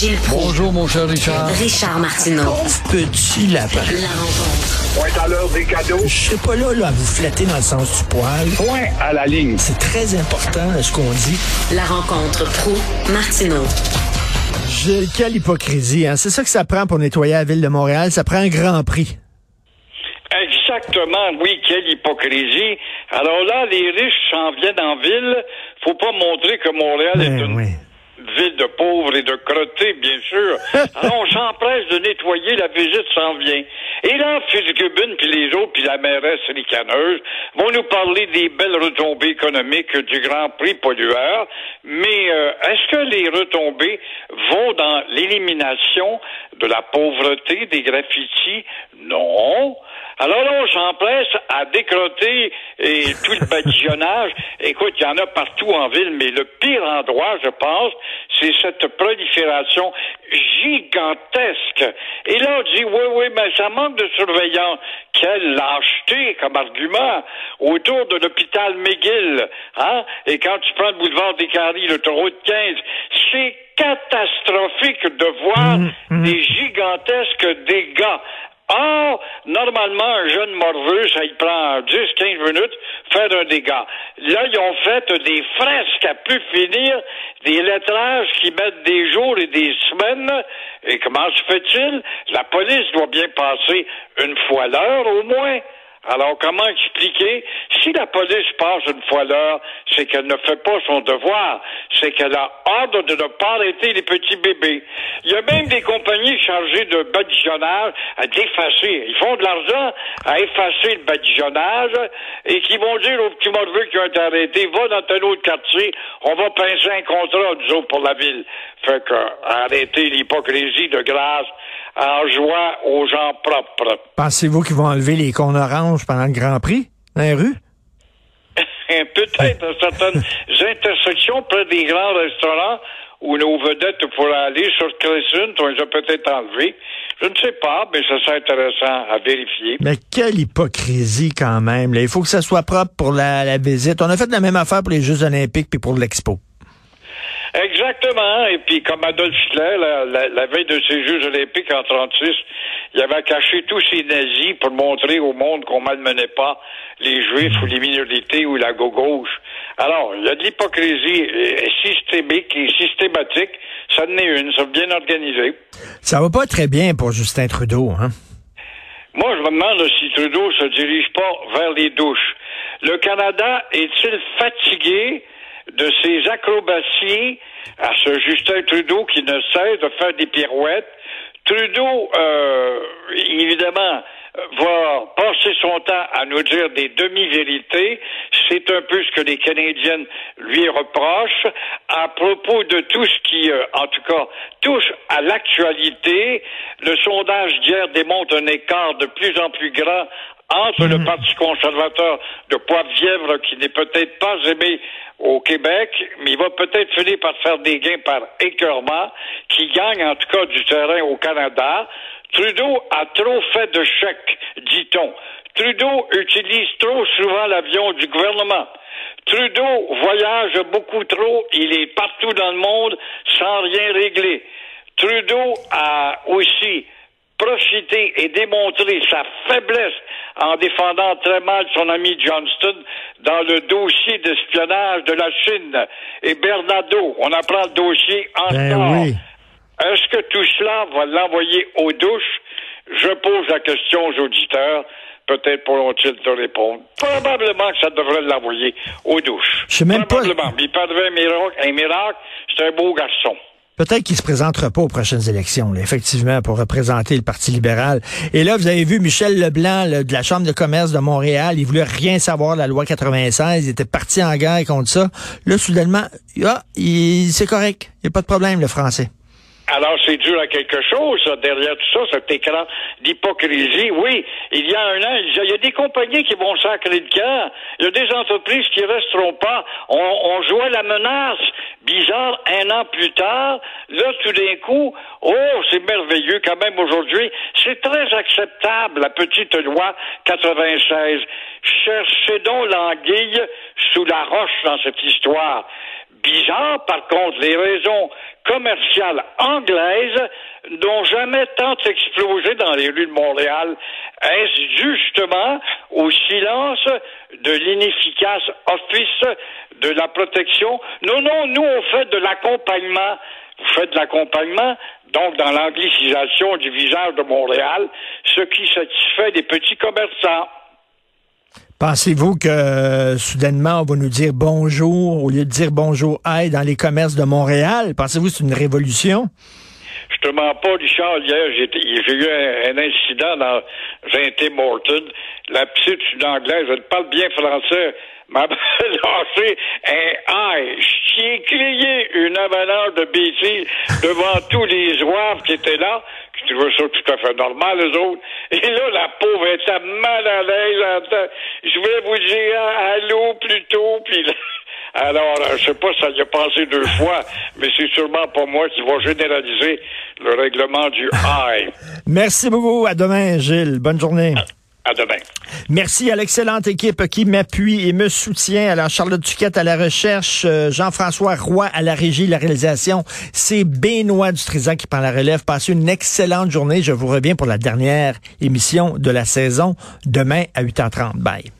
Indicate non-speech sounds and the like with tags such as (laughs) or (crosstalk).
Gilles Proulx. Bonjour, mon cher Richard. Richard Martineau. Petit lapin. La rencontre. Point à l'heure des cadeaux. Je serai pas là, là à vous flatter dans le sens du poil. Point à la ligne. C'est très important ce qu'on dit. La rencontre pro martineau quelle hypocrisie, hein? C'est ça que ça prend pour nettoyer la ville de Montréal. Ça prend un grand prix. Exactement, oui, quelle hypocrisie. Alors là, les riches s'en viennent en ville. Faut pas montrer que Montréal est Ben une oui. Ville de pauvres et de crottés, bien sûr. (laughs) Alors on s'empresse de nettoyer, la visite s'en vient. Et là, Fitzgibbon, puis les autres, puis la mairesse ricaneuse vont nous parler des belles retombées économiques du Grand Prix pollueur. Mais euh, est-ce que les retombées vont dans l'élimination de la pauvreté, des graffitis? Non. Alors là, on s'empresse à décroter et tout le badigeonnage. (laughs) Écoute, il y en a partout en ville, mais le pire endroit, je pense, c'est cette prolifération gigantesque. Et là, on dit, oui, oui, mais ça manque de surveillance. Quelle lâcheté comme argument autour de l'hôpital McGill. Hein? Et quand tu prends le boulevard des Caries, le taureau de 15, c'est catastrophique de voir des gigantesques dégâts. Or, normalement, un jeune morveux, ça y prend 10-15 minutes faire un dégât. Là, ils ont fait des fresques à plus finir, des lettrages qui mettent des jours et des semaines. Et comment se fait-il? La police doit bien passer une fois l'heure au moins. Alors, comment expliquer? Si la police passe une fois l'heure, c'est qu'elle ne fait pas son devoir. C'est qu'elle a ordre de ne pas arrêter les petits bébés. Il y a même des compagnies chargées de badigeonnage à d'effacer. Ils font de l'argent à effacer le badigeonnage et qui vont dire aux petits morveux qui ont été arrêtés, va dans tel autre quartier, on va pincer un contrat, nous autres, pour la ville. Fait que, arrêter l'hypocrisie de grâce en jouant aux gens propres. Pensez-vous qu'ils vont enlever les cônes oranges pendant le Grand Prix dans les rues? (laughs) Peut-être à certaines intersections près des grands restaurants où nos vedettes pourraient aller sur Crescent, on les a peut-être enlevés. Je ne sais pas, mais ça serait intéressant à vérifier. Mais quelle hypocrisie quand même. là. Il faut que ça soit propre pour la, la visite. On a fait la même affaire pour les Jeux olympiques puis pour l'Expo. Exactement. Et puis, comme Adolf Hitler, la, la- la veille de ces Jeux olympiques en 36, il avait caché tous ses nazis pour montrer au monde qu'on malmenait pas les juifs ou les minorités ou la gauche. Alors, il y a de l'hypocrisie euh, systémique et systématique. Ça en est une, ça bien organisé. Ça va pas très bien pour Justin Trudeau, hein? Moi, je me demande si Trudeau se dirige pas vers les douches. Le Canada est-il fatigué de ses acrobaties à ce Justin Trudeau qui ne cesse de faire des pirouettes? Trudeau, euh, évidemment, va passer son temps à nous dire des demi-vérités. C'est un peu ce que les Canadiennes lui reprochent à propos de tout ce qui, euh, en tout cas, touche à l'actualité. Le sondage d'hier démontre un écart de plus en plus grand entre le Parti conservateur de Poivre-Vièvre, qui n'est peut-être pas aimé au Québec, mais il va peut-être finir par faire des gains par écœurement, qui gagne en tout cas du terrain au Canada. Trudeau a trop fait de chèques, dit-on. Trudeau utilise trop souvent l'avion du gouvernement. Trudeau voyage beaucoup trop, il est partout dans le monde sans rien régler. Trudeau a aussi profité et démontré sa faiblesse en défendant très mal son ami Johnston dans le dossier d'espionnage de la Chine. Et Bernardo, on apprend le dossier encore. Ben oui. Est-ce que tout cela va l'envoyer aux douches? Je pose la question aux auditeurs. Peut-être pourront-ils te répondre. Probablement que ça devrait l'envoyer aux douches. Je sais même pas- Probablement. Mais il perdrait un miracle. Un miracle, c'est un beau garçon. Peut-être qu'il se présentera pas aux prochaines élections, là, effectivement, pour représenter le Parti libéral. Et là, vous avez vu Michel Leblanc de la Chambre de commerce de Montréal. Il voulait rien savoir de la loi 96. Il était parti en guerre contre ça. Là, soudainement, ah, c'est correct. Il n'y a pas de problème, le français. Alors, c'est dur à quelque chose, ça, derrière tout ça, cet écran d'hypocrisie. Oui, il y a un an, il y a- des compagnies qui vont sacrer le camp. Il y a des entreprises qui resteront pas. On, on jouait la menace. Bizarre, un an plus tard, là, tout d'un coup, oh, c'est merveilleux quand même aujourd'hui. C'est très acceptable, la petite loi 96. Cherchez donc l'anguille sous la roche dans cette histoire. Bizarre, par contre, les raisons commerciales anglaises n'ont jamais tant explosé dans les rues de Montréal. Est-ce justement au silence de l'inefficace office de la protection? Non, non, nous, on fait de l'accompagnement. Vous faites de l'accompagnement, donc dans l'anglicisation du visage de Montréal, ce qui satisfait les petits commerçants. Pensez-vous que euh, soudainement on va nous dire bonjour au lieu de dire bonjour aïe dans les commerces de Montréal? Pensez-vous que c'est une révolution? Je te mens pas, Richard. Hier, j'ai eu un, incident dans Tim Morton. La petite une anglaise, elle parle bien français, m'a lancé un aïe. J'ai crié une avalanche de bêtises devant (laughs) tous les joueurs qui étaient là je trouvais ça tout à fait normal, les autres. Et là, la pauvre était mal à l'aise. Je voulais vous dire allô plutôt, puis (laughs) Alors, euh, je sais pas si ça y a passé deux fois, mais c'est sûrement pas moi qui va généraliser le règlement du high. (laughs) Merci beaucoup. À demain, Gilles. Bonne journée. Merci à l'excellente équipe qui m'appuie et me soutient. Alors, Charlotte Duquette à la recherche, euh, Jean-François Roy à la régie, la réalisation. C'est Benoît Dutrisac qui prend la relève. Passez une excellente journée. Je vous reviens pour la dernière émission de la saison demain à 8h30. Bye.